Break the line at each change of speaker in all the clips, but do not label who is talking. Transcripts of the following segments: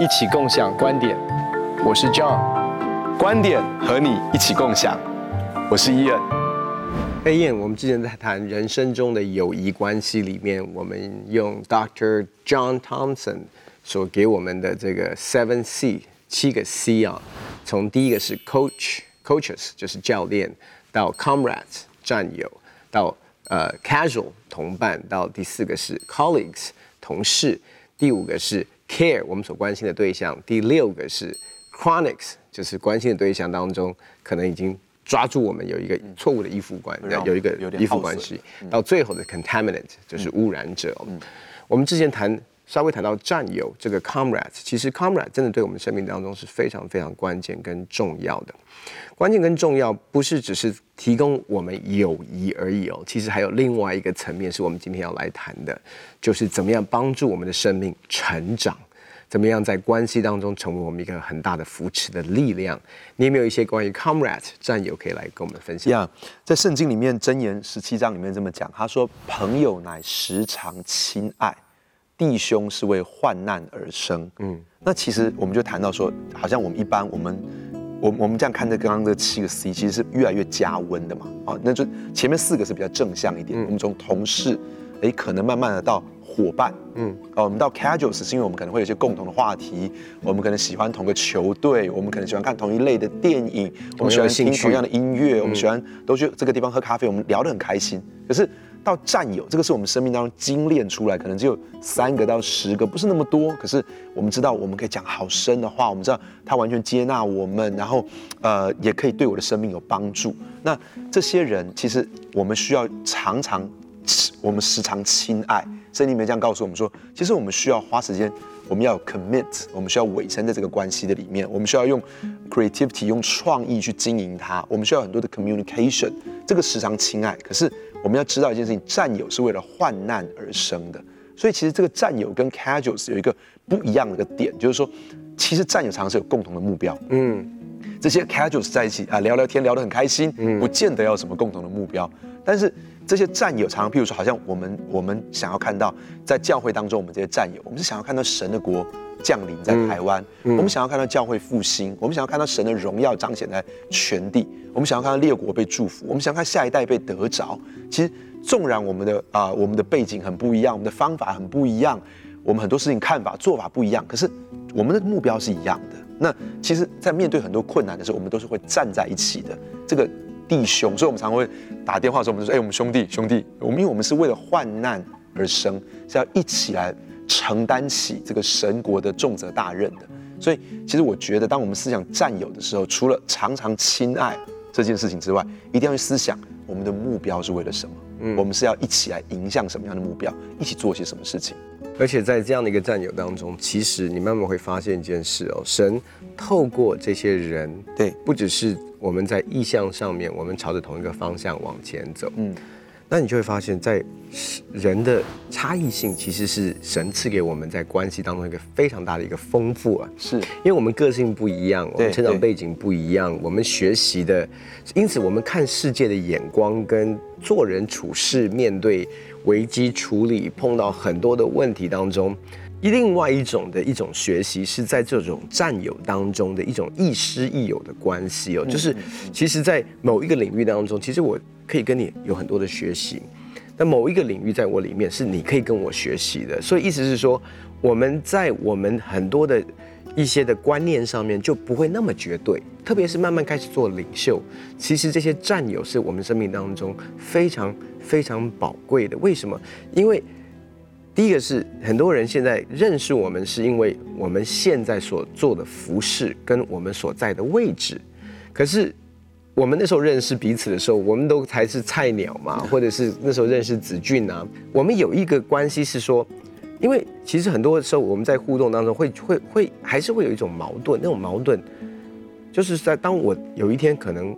一起共享观点，我是 John，观点和你一起共享，我是 Ian。
hey Ian，我们之前在谈人生中的友谊关系里面，我们用 Dr. John Thompson 所给我们的这个 Seven C 七个 C 啊，从第一个是 Coach Coaches 就是教练，到 Comrades 战友，到呃 Casual 同伴，到第四个是 Colleagues 同事，第五个是 Care 我们所关心的对象，第六个是 Chronics 就是关心的对象当中可能已经抓住我们有一个错误的依附关，嗯、有一个依附关系，到最后的 Contaminant 就是污染者。我们之前谈。稍微谈到战友这个 comrades，其实 comrade 真的对我们生命当中是非常非常关键跟重要的。关键跟重要不是只是提供我们友谊而已哦，其实还有另外一个层面是我们今天要来谈的，就是怎么样帮助我们的生命成长，怎么样在关系当中成为我们一个很大的扶持的力量。你有没有一些关于 comrade 战友可以来跟我们分享？
呀，yeah, 在圣经里面箴言十七章里面这么讲，他说：“朋友乃时常亲爱。”弟兄是为患难而生，嗯，那其实我们就谈到说，好像我们一般我们，我我们这样看这刚刚这七个 C，其实是越来越加温的嘛，啊，那就前面四个是比较正向一点，嗯、我们从同事，哎，可能慢慢的到伙伴，嗯，哦，我们到 casuals 是因为我们可能会有一些共同的话题，我们可能喜欢同个球队，我们可能喜欢看同一类的电影，我们喜欢听同样的音乐，嗯、我们喜欢都去这个地方喝咖啡，我们聊得很开心，可是。到战友，这个是我们生命当中精炼出来，可能只有三个到十个，不是那么多。可是我们知道，我们可以讲好深的话，我们知道他完全接纳我们，然后呃，也可以对我的生命有帮助。那这些人，其实我们需要常常，我们时常亲爱。圣经里面这样告诉我们说，其实我们需要花时间，我们要 commit，我们需要委身在这个关系的里面，我们需要用 creativity，用创意去经营它。我们需要很多的 communication，这个时常亲爱。可是。我们要知道一件事情，战友是为了患难而生的，所以其实这个战友跟 casuals 有一个不一样的一个点，就是说，其实战友常常是有共同的目标。嗯，这些 casuals 在一起啊聊聊天聊得很开心，嗯，不见得要有什么共同的目标。但是这些战友常常，譬如说，好像我们我们想要看到在教会当中，我们这些战友，我们是想要看到神的国降临在台湾，嗯嗯、我们想要看到教会复兴，我们想要看到神的荣耀彰显在全地，我们想要看到列国被祝福，我们想要看下一代被得着。其实，纵然我们的啊、呃，我们的背景很不一样，我们的方法很不一样，我们很多事情看法做法不一样，可是我们的目标是一样的。那其实，在面对很多困难的时候，我们都是会站在一起的。这个弟兄，所以我们常常会打电话的时候，我们就说：“哎，我们兄弟，兄弟，我们因为我们是为了患难而生，是要一起来。”承担起这个神国的重责大任的，所以其实我觉得，当我们思想战友的时候，除了常常亲爱这件事情之外，一定要去思想我们的目标是为了什么？嗯，我们是要一起来迎向什么样的目标？一起做些什么事情？
而且在这样的一个战友当中，其实你慢慢会发现一件事哦，神透过这些人，对，不只是我们在意向上面，我们朝着同一个方向往前走，嗯。那你就会发现，在人的差异性，其实是神赐给我们在关系当中一个非常大的一个丰富啊。是，因为我们个性不一样，我们成长背景不一样，我们学习的，因此我们看世界的眼光跟做人处事、面对危机处理、碰到很多的问题当中，另外一种的一种学习是在这种战友当中的一种亦师亦友的关系哦，就是其实，在某一个领域当中，其实我。可以跟你有很多的学习，但某一个领域在我里面是你可以跟我学习的，所以意思是说，我们在我们很多的一些的观念上面就不会那么绝对，特别是慢慢开始做领袖，其实这些战友是我们生命当中非常非常宝贵的。为什么？因为第一个是很多人现在认识我们，是因为我们现在所做的服饰跟我们所在的位置，可是。我们那时候认识彼此的时候，我们都才是菜鸟嘛，或者是那时候认识子俊啊。我们有一个关系是说，因为其实很多时候我们在互动当中会会会还是会有一种矛盾，那种矛盾就是在当我有一天可能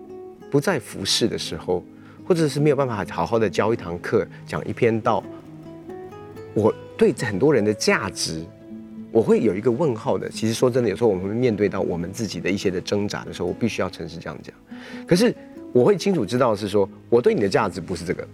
不再服饰的时候，或者是没有办法好好的教一堂课、讲一篇道，我对很多人的价值。我会有一个问号的。其实说真的，有时候我们会面对到我们自己的一些的挣扎的时候，我必须要诚实这样讲。可是我会清楚知道是说，我对你的价值不是这个。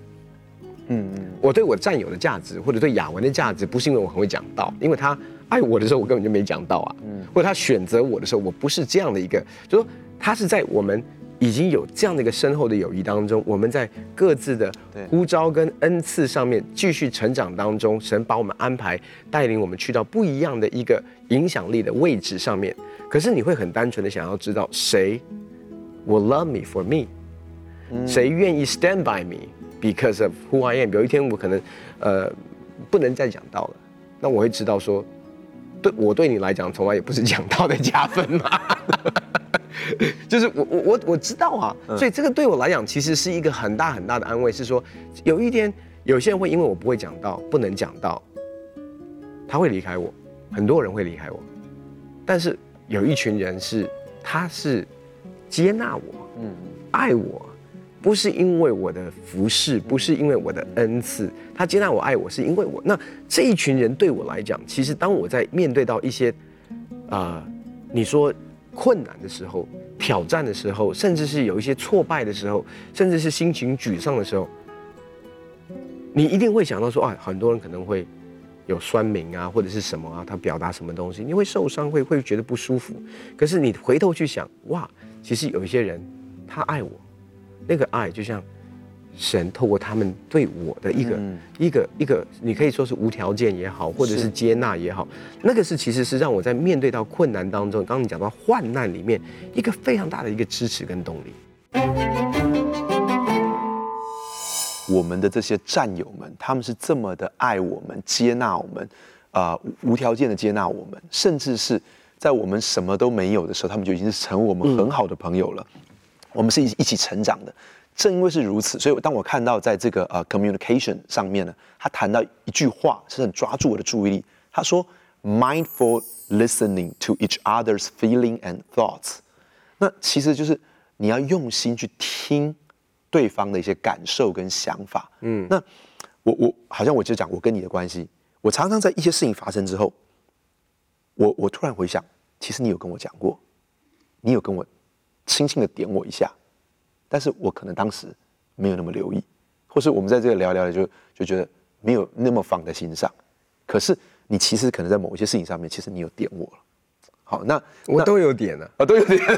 嗯嗯。我对我战友的价值，或者对雅文的价值，不是因为我很会讲道，因为他爱我的时候，我根本就没讲到啊。嗯，或者他选择我的时候，我不是这样的一个，就说他是在我们已经有这样的一个深厚的友谊当中，我们在各自的呼召跟恩赐上面继续成长当中，神把我们安排带领我们去到不一样的一个影响力的位置上面。可是你会很单纯的想要知道谁 will love me for me，谁愿意 stand by me because of who I am。有一天我可能呃不能再讲道了，那我会知道说，对我对你来讲从来也不是讲道的加分嘛。就是我我我我知道啊，所以这个对我来讲其实是一个很大很大的安慰，是说有一天有些人会因为我不会讲到，不能讲到，他会离开我，很多人会离开我，但是有一群人是他是接纳我，嗯，爱我，不是因为我的服饰，不是因为我的恩赐，他接纳我爱我是因为我。那这一群人对我来讲，其实当我在面对到一些啊、呃，你说。困难的时候，挑战的时候，甚至是有一些挫败的时候，甚至是心情沮丧的时候，你一定会想到说啊，很多人可能会有酸鸣啊，或者是什么啊，他表达什么东西，你会受伤，会会觉得不舒服。可是你回头去想，哇，其实有一些人他爱我，那个爱就像。神透过他们对我的一个、嗯、一个一个，你可以说是无条件也好，或者是接纳也好，那个是其实是让我在面对到困难当中，刚刚你讲到患难里面，一个非常大的一个支持跟动力。
我们的这些战友们，他们是这么的爱我们，接纳我们，啊、呃，无条件的接纳我们，甚至是在我们什么都没有的时候，他们就已经是成为我们很好的朋友了。嗯、我们是一一起成长的。正因为是如此，所以当我看到在这个呃 communication 上面呢，他谈到一句话是很抓住我的注意力。他说，mindful listening to each other's feeling and thoughts。那其实就是你要用心去听对方的一些感受跟想法。嗯，那我我好像我就讲我跟你的关系，我常常在一些事情发生之后，我我突然回想，其实你有跟我讲过，你有跟我轻轻的点我一下。但是我可能当时没有那么留意，或是我们在这个聊聊的就就觉得没有那么放在心上。可是你其实可能在某一些事情上面，其实你有点我了。好，那
我都有点了啊，
哦，都有点。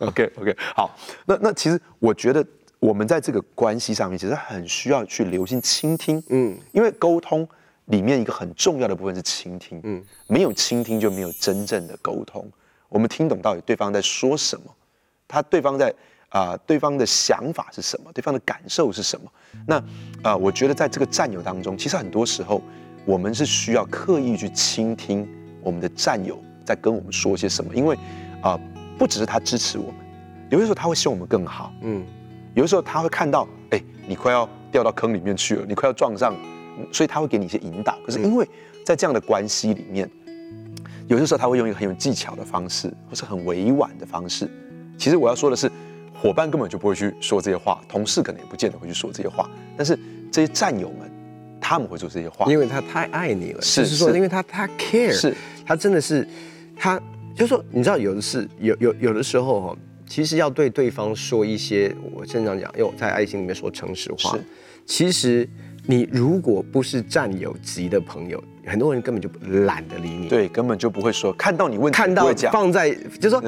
OK OK，好，那那其实我觉得我们在这个关系上面，其实很需要去留心倾听。嗯，因为沟通里面一个很重要的部分是倾听。嗯，没有倾听就没有真正的沟通。我们听懂到底对方在说什么。他对方在啊、呃，对方的想法是什么？对方的感受是什么？那啊、呃，我觉得在这个战友当中，其实很多时候我们是需要刻意去倾听我们的战友在跟我们说些什么，因为啊、呃，不只是他支持我们，有的时候他会希望我们更好，嗯，有的时候他会看到，哎，你快要掉到坑里面去了，你快要撞上，所以他会给你一些引导。可是因为在这样的关系里面，有的时候他会用一个很有技巧的方式，或是很委婉的方式。其实我要说的是，伙伴根本就不会去说这些话，同事可能也不见得会去说这些话，但是这些战友们，他们会说这些话，
因为他太爱你了。
是，
是说，因为他他 care，是，他真的是，他就是说，你知道，有的是有有有的时候哈，其实要对对方说一些，我经常讲，因为我在爱情里面说诚实话，是，其实你如果不是战友级的朋友，很多人根本就懒得理你，
对，根本就不会说，看到你问题
看到放在，就是说。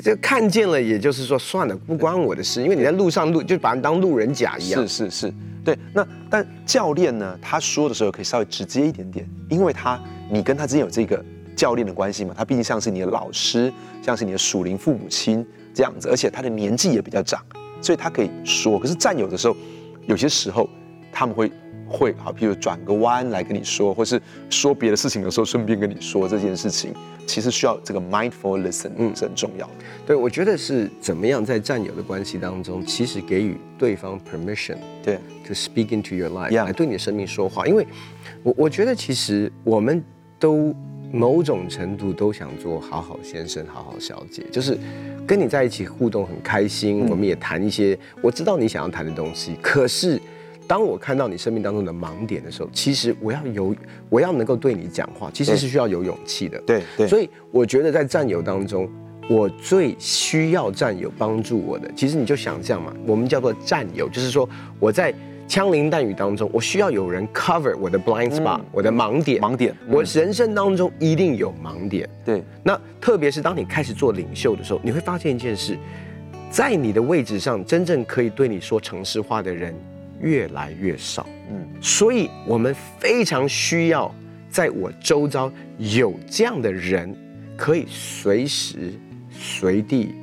就看见了，也就是说算了，不关我的事，因为你在路上路就把人当路人甲一样。
是是是，对。那但教练呢？他说的时候可以稍微直接一点点，因为他你跟他之间有这个教练的关系嘛，他毕竟像是你的老师，像是你的属灵父母亲这样子，而且他的年纪也比较长，所以他可以说。可是战友的时候，有些时候他们会。会好，譬如转个弯来跟你说，或是说别的事情的时候，顺便跟你说这件事情，其实需要这个 mindful listen，嗯，是很重要的。
对，我觉得是怎么样在战友的关系当中，其实给予对方 permission，对，to speak into your life，来对你的生命说话。因为我我觉得其实我们都某种程度都想做好好先生、好好小姐，就是跟你在一起互动很开心，我们也谈一些我知道你想要谈的东西，可是。当我看到你生命当中的盲点的时候，其实我要有，我要能够对你讲话，其实是需要有勇气的。
对对。
所以我觉得在战友当中，我最需要战友帮助我的，其实你就想象嘛，我们叫做战友，就是说我在枪林弹雨当中，我需要有人 cover 我的 blind spot，、嗯、我的盲点。
盲点，
我人生当中一定有盲点。
对，
那特别是当你开始做领袖的时候，你会发现一件事，在你的位置上，真正可以对你说城市话的人越来越少。嗯，所以我们非常需要在我周遭有这样的人，可以随时随地。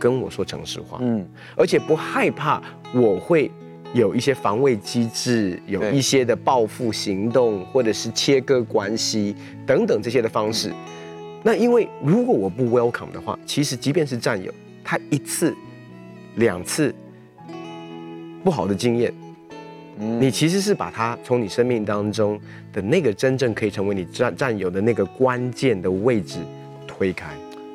跟我说诚实话，嗯，而且不害怕我会有一些防卫机制，有一些的报复行动，或者是切割关系等等这些的方式。那因为如果我不 welcome 的话，其实即便是战友，他一次、两次不好的经验，你其实是把他从你生命当中的那个真正可以成为你占占有的那个关键的位置推开。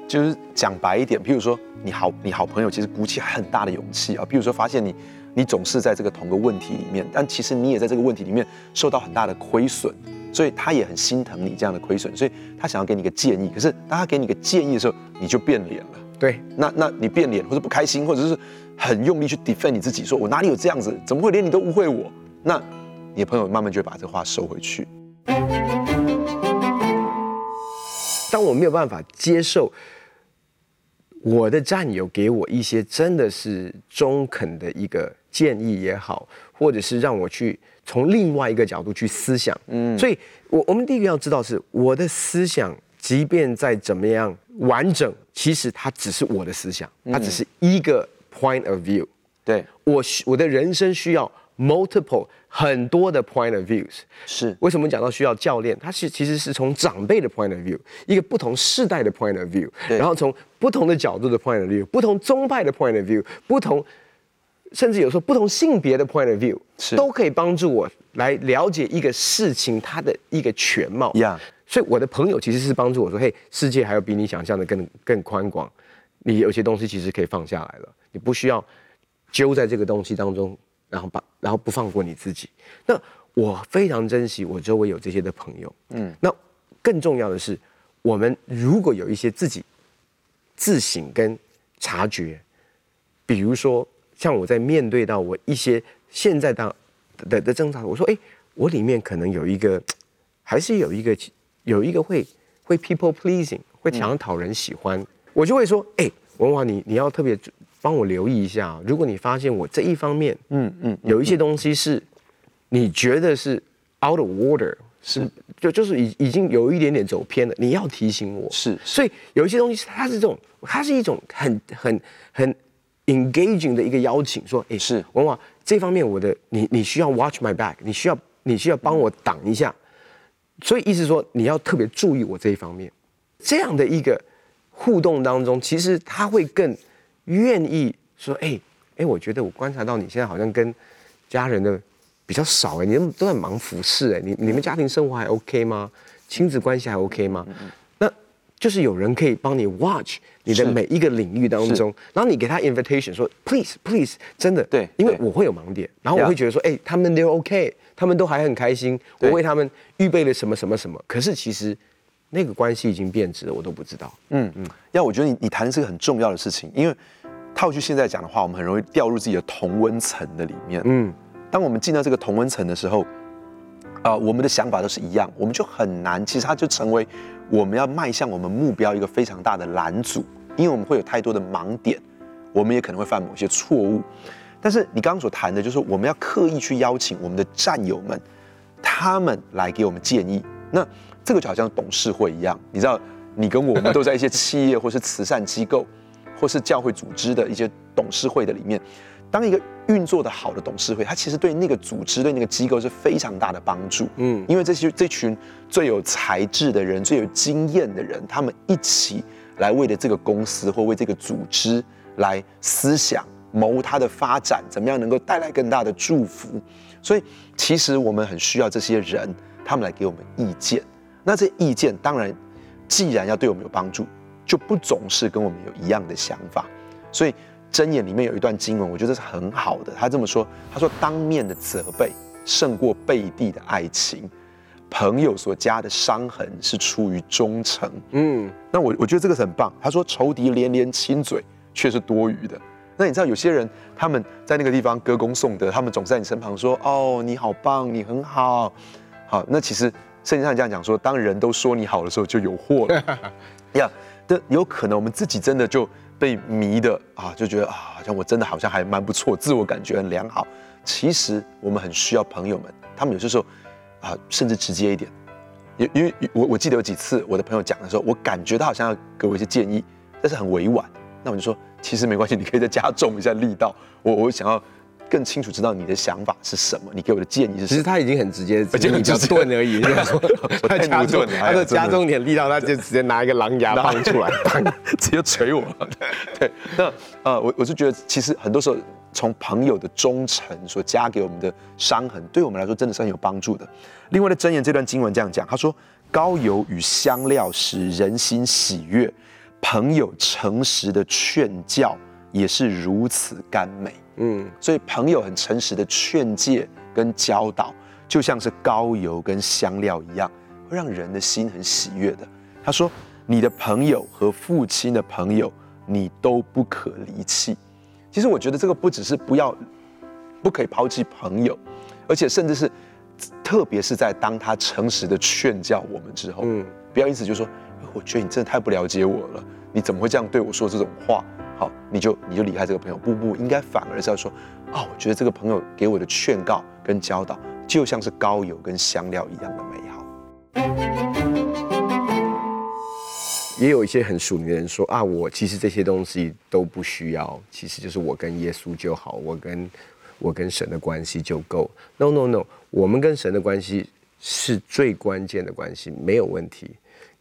就是讲白一点，譬如说你好，你好朋友其实鼓起很大的勇气啊。譬如说发现你，你总是在这个同个问题里面，但其实你也在这个问题里面受到很大的亏损，所以他也很心疼你这样的亏损，所以他想要给你一个建议。可是当他给你一个建议的时候，你就变脸了。
对，
那那你变脸或者不开心，或者是很用力去 defend 你自己，说我哪里有这样子，怎么会连你都误会我？那你的朋友慢慢就会把这话收回去。
当我没有办法接受。我的战友给我一些真的是中肯的一个建议也好，或者是让我去从另外一个角度去思想，嗯，所以我我们第一个要知道是我的思想，即便再怎么样完整，其实它只是我的思想，它只是一个 point of view，
对，
我需我的人生需要 multiple。很多的 point of views
是
为什么讲到需要教练？他是其实是从长辈的 point of view，一个不同世代的 point of view，然后从不同的角度的 point of view，不同宗派的 point of view，不同甚至有时候不同性别的 point of view，是都可以帮助我来了解一个事情它的一个全貌。
Yeah.
所以我的朋友其实是帮助我说：“嘿，世界还有比你想象的更更宽广，你有些东西其实可以放下来了，你不需要揪在这个东西当中。”然后把，然后不放过你自己。那我非常珍惜我周围有这些的朋友。嗯，那更重要的是，我们如果有一些自己自省跟察觉，比如说像我在面对到我一些现在的的的挣扎，我说，哎，我里面可能有一个，还是有一个有一个会会 people pleasing，会想讨人喜欢，嗯、我就会说，哎，文华，你你要特别。帮我留意一下，如果你发现我这一方面，嗯嗯，有一些东西是你觉得是 out of order，是就就是已已经有一点点走偏了，你要提醒我。
是，
所以有一些东西它是这种，它是一种很很很 engaging 的一个邀请，说，哎，是文华这方面我的你你需要 watch my back，你需要你需要帮我挡一下，所以意思说你要特别注意我这一方面，这样的一个互动当中，其实他会更。愿意说，哎、欸，哎、欸，我觉得我观察到你现在好像跟家人的比较少，哎，你们都在忙服饰，哎，你你们家庭生活还 OK 吗？亲子关系还 OK 吗？那就是有人可以帮你 watch 你的每一个领域当中，然后你给他 invitation 说 please please，真的，
对，
因为我会有盲点，然后我会觉得说，哎、欸，他们都 OK，他们都还很开心，我为他们预备了什么什么什么，可是其实那个关系已经变质了，我都不知道。嗯
嗯，要我觉得你你谈的是个很重要的事情，因为。套句现在讲的话，我们很容易掉入自己的同温层的里面。嗯，当我们进到这个同温层的时候，啊、呃，我们的想法都是一样，我们就很难，其实它就成为我们要迈向我们目标一个非常大的拦阻，因为我们会有太多的盲点，我们也可能会犯某些错误。但是你刚刚所谈的，就是我们要刻意去邀请我们的战友们，他们来给我们建议。那这个就好像董事会一样，你知道，你跟我们都在一些企业或是慈善机构。或是教会组织的一些董事会的里面，当一个运作的好的董事会，它其实对那个组织、对那个机构是非常大的帮助。嗯，因为这些这群最有才智的人、最有经验的人，他们一起来为了这个公司或为这个组织来思想谋它的发展，怎么样能够带来更大的祝福。所以，其实我们很需要这些人，他们来给我们意见。那这意见当然，既然要对我们有帮助。就不总是跟我们有一样的想法，所以箴言里面有一段经文，我觉得是很好的。他这么说：“他说当面的责备胜过背地的爱情，朋友所加的伤痕是出于忠诚。”嗯，那我我觉得这个很棒。他说仇敌连连亲嘴却是多余的，那你知道有些人他们在那个地方歌功颂德，他们总在你身旁说：“哦，你好棒，你很好。”好，那其实圣经上这样讲说，当人都说你好的时候，就有祸了。呀，的有可能我们自己真的就被迷的啊，就觉得啊，好像我真的好像还蛮不错，自我感觉很良好。其实我们很需要朋友们，他们有些时候啊，甚至直接一点，因因为我我记得有几次我的朋友讲的时候，我感觉他好像要给我一些建议，但是很委婉。那我就说，其实没关系，你可以再加重一下力道。我我想要更清楚知道你的想法是什么，你给我的建议是什么。
其实他已经很直接，而且你比较钝而已。我太加重，他说加重点力道，他就直接拿一个狼牙棒出来，
直接捶我。对，那呃，我我是觉得，其实很多时候从朋友的忠诚所加给我们的伤痕，对我们来说真的是很有帮助的。另外的箴言这段经文这样讲，他说：“高油与香料使人心喜悦。”朋友诚实的劝教也是如此甘美，嗯，所以朋友很诚实的劝诫跟教导，就像是高油跟香料一样，会让人的心很喜悦的。他说：“你的朋友和父亲的朋友，你都不可离弃。”其实我觉得这个不只是不要，不可以抛弃朋友，而且甚至是，特别是在当他诚实的劝教我们之后，嗯，不要因此就说。我觉得你真的太不了解我了，你怎么会这样对我说这种话？你就你就离开这个朋友。不不，应该反而是要说，啊、哦，我觉得这个朋友给我的劝告跟教导，就像是膏油跟香料一样的美好。
也有一些很属灵的人说啊，我其实这些东西都不需要，其实就是我跟耶稣就好，我跟我跟神的关系就够。No No No，我们跟神的关系是最关键的关系，没有问题。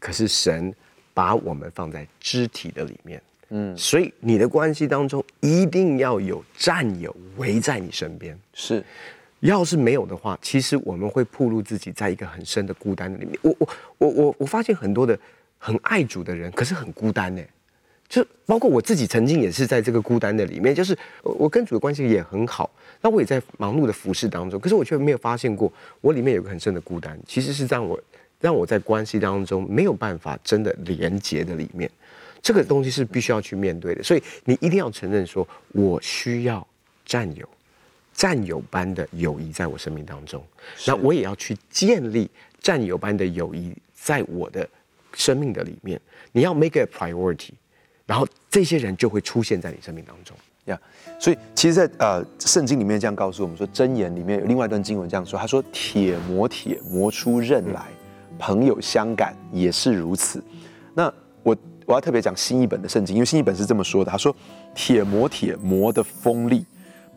可是神把我们放在肢体的里面，嗯，所以你的关系当中一定要有战友围在你身边。
是，
要是没有的话，其实我们会暴露自己在一个很深的孤单的里面。我我我我我发现很多的很爱主的人，可是很孤单呢。就包括我自己曾经也是在这个孤单的里面，就是我跟主的关系也很好，那我也在忙碌的服侍当中，可是我却没有发现过我里面有个很深的孤单，其实是让我。让我在关系当中没有办法真的连接的里面，这个东西是必须要去面对的。所以你一定要承认说，我需要占有，战友般的友谊在我生命当中。那我也要去建立战友般的友谊在我的生命的里面。你要 make a priority，然后这些人就会出现在你生命当中。
呀，yeah, 所以其实在，在呃圣经里面这样告诉我们说，箴言里面有另外一段经文这样说，他说：“铁磨铁，磨出刃来。”朋友相感也是如此。那我我要特别讲新一本的圣经，因为新一本是这么说的：他说，铁磨铁磨的锋利，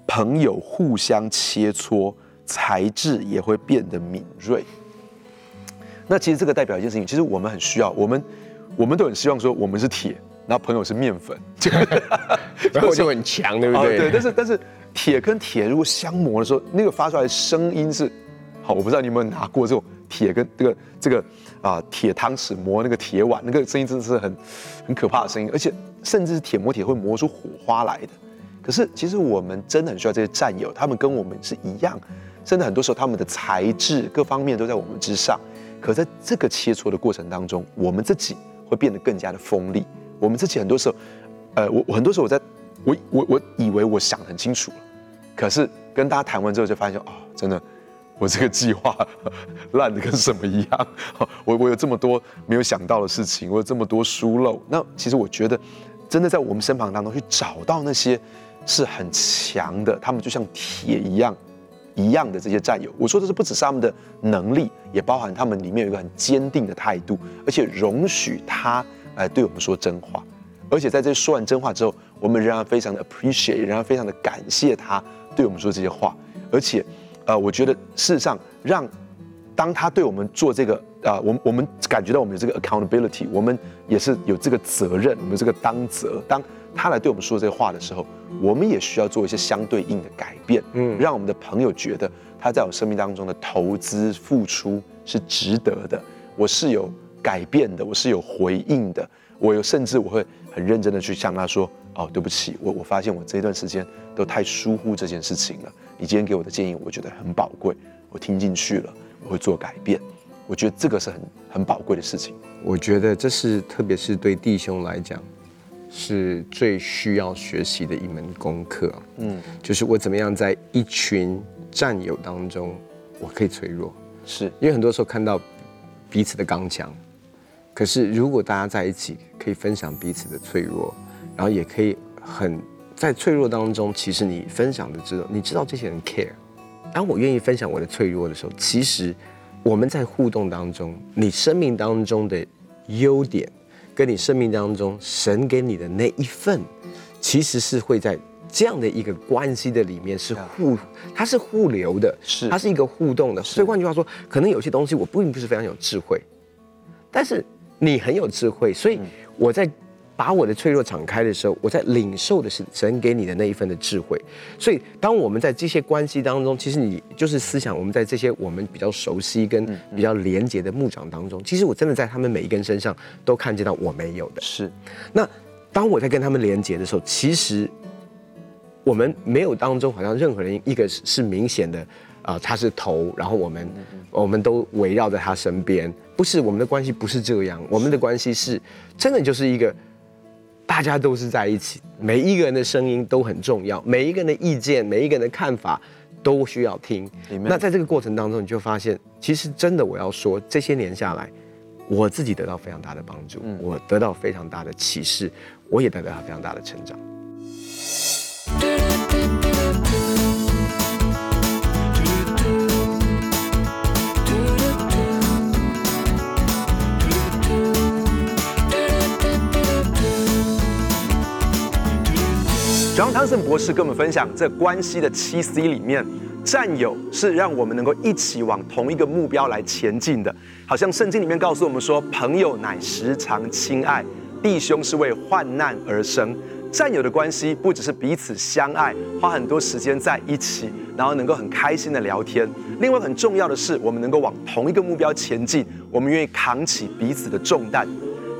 朋友互相切磋，才智也会变得敏锐。那其实这个代表一件事情，其实我们很需要，我们我们都很希望说我们是铁，然后朋友是面粉，
然后就很强，对不对？
对。但是但是铁跟铁如果相磨的时候，那个发出来的声音是好，我不知道你有没有拿过这种。铁跟这个这个啊铁汤匙磨那个铁碗，那个声音真的是很很可怕的声音，而且甚至是铁磨铁会磨出火花来的。可是其实我们真的很需要这些战友，他们跟我们是一样，甚至很多时候他们的才智各方面都在我们之上。可在这个切磋的过程当中，我们自己会变得更加的锋利。我们自己很多时候，呃，我我很多时候我在我我我以为我想很清楚了，可是跟大家谈完之后就发现哦，真的。我这个计划烂的跟什么一样？我我有这么多没有想到的事情，我有这么多疏漏。那其实我觉得，真的在我们身旁当中去找到那些是很强的，他们就像铁一样一样的这些战友。我说的是不只是他们的能力，也包含他们里面有一个很坚定的态度，而且容许他来对我们说真话。而且在这说完真话之后，我们仍然非常的 appreciate，仍然非常的感谢他对我们说这些话，而且。呃，我觉得事实上，让当他对我们做这个，啊、呃，我们我们感觉到我们有这个 accountability，我们也是有这个责任，我们这个当责。当他来对我们说这个话的时候，我们也需要做一些相对应的改变，嗯，让我们的朋友觉得他在我生命当中的投资付出是值得的，我是有改变的，我是有回应的，我有甚至我会很认真的去向他说，哦，对不起，我我发现我这一段时间都太疏忽这件事情了。你今天给我的建议，我觉得很宝贵，我听进去了，我会做改变。我觉得这个是很很宝贵的事情。
我觉得这是特别是对弟兄来讲，是最需要学习的一门功课。嗯，就是我怎么样在一群战友当中，我可以脆弱，
是
因为很多时候看到彼此的刚强，可是如果大家在一起，可以分享彼此的脆弱，然后也可以很在脆弱当中，其实你分享的知道，你知道这些人 care。当我愿意分享我的脆弱的时候，其实我们在互动当中，你生命当中的优点，跟你生命当中神给你的那一份，其实是会在这样的一个关系的里面是互，它是互流的，
是
它是一个互动的。所以换句话说，可能有些东西我并不是非常有智慧，但是你很有智慧，所以我在。把我的脆弱敞开的时候，我在领受的是神给你的那一份的智慧。所以，当我们在这些关系当中，其实你就是思想，我们在这些我们比较熟悉跟比较连结的牧长当中，其实我真的在他们每一个人身上都看见到我没有的。
是。那
当我在跟他们连结的时候，其实我们没有当中好像任何人一个是明显的啊，他是头，然后我们我们都围绕在他身边。不是，我们的关系不是这样，我们的关系是真的就是一个。大家都是在一起，每一个人的声音都很重要，每一个人的意见，每一个人的看法都需要听。那在这个过程当中，你就发现，其实真的我要说，这些年下来，我自己得到非常大的帮助，我得到非常大的启示，我也得到非常大的成长。
庄汤胜博士跟我们分享，这关系的七 C 里面，战友是让我们能够一起往同一个目标来前进的。好像圣经里面告诉我们说，朋友乃时常亲爱，弟兄是为患难而生。战友的关系不只是彼此相爱，花很多时间在一起，然后能够很开心的聊天。另外很重要的是，我们能够往同一个目标前进，我们愿意扛起彼此的重担。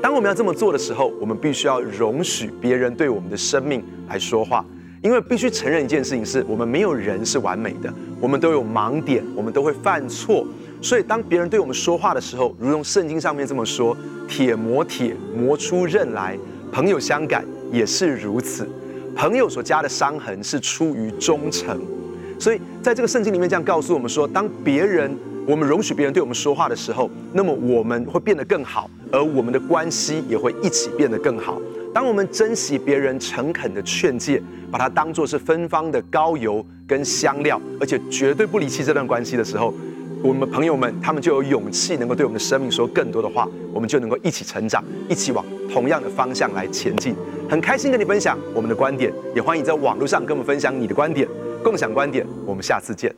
当我们要这么做的时候，我们必须要容许别人对我们的生命来说话，因为必须承认一件事情是：我们没有人是完美的，我们都有盲点，我们都会犯错。所以，当别人对我们说话的时候，如同圣经上面这么说：“铁磨铁，磨出刃来；朋友相感也是如此。朋友所加的伤痕是出于忠诚。”所以，在这个圣经里面这样告诉我们说：当别人我们容许别人对我们说话的时候，那么我们会变得更好，而我们的关系也会一起变得更好。当我们珍惜别人诚恳的劝诫，把它当作是芬芳的膏油跟香料，而且绝对不离弃这段关系的时候，我们朋友们他们就有勇气能够对我们的生命说更多的话，我们就能够一起成长，一起往同样的方向来前进。很开心跟你分享我们的观点，也欢迎在网络上跟我们分享你的观点，共享观点。我们下次见。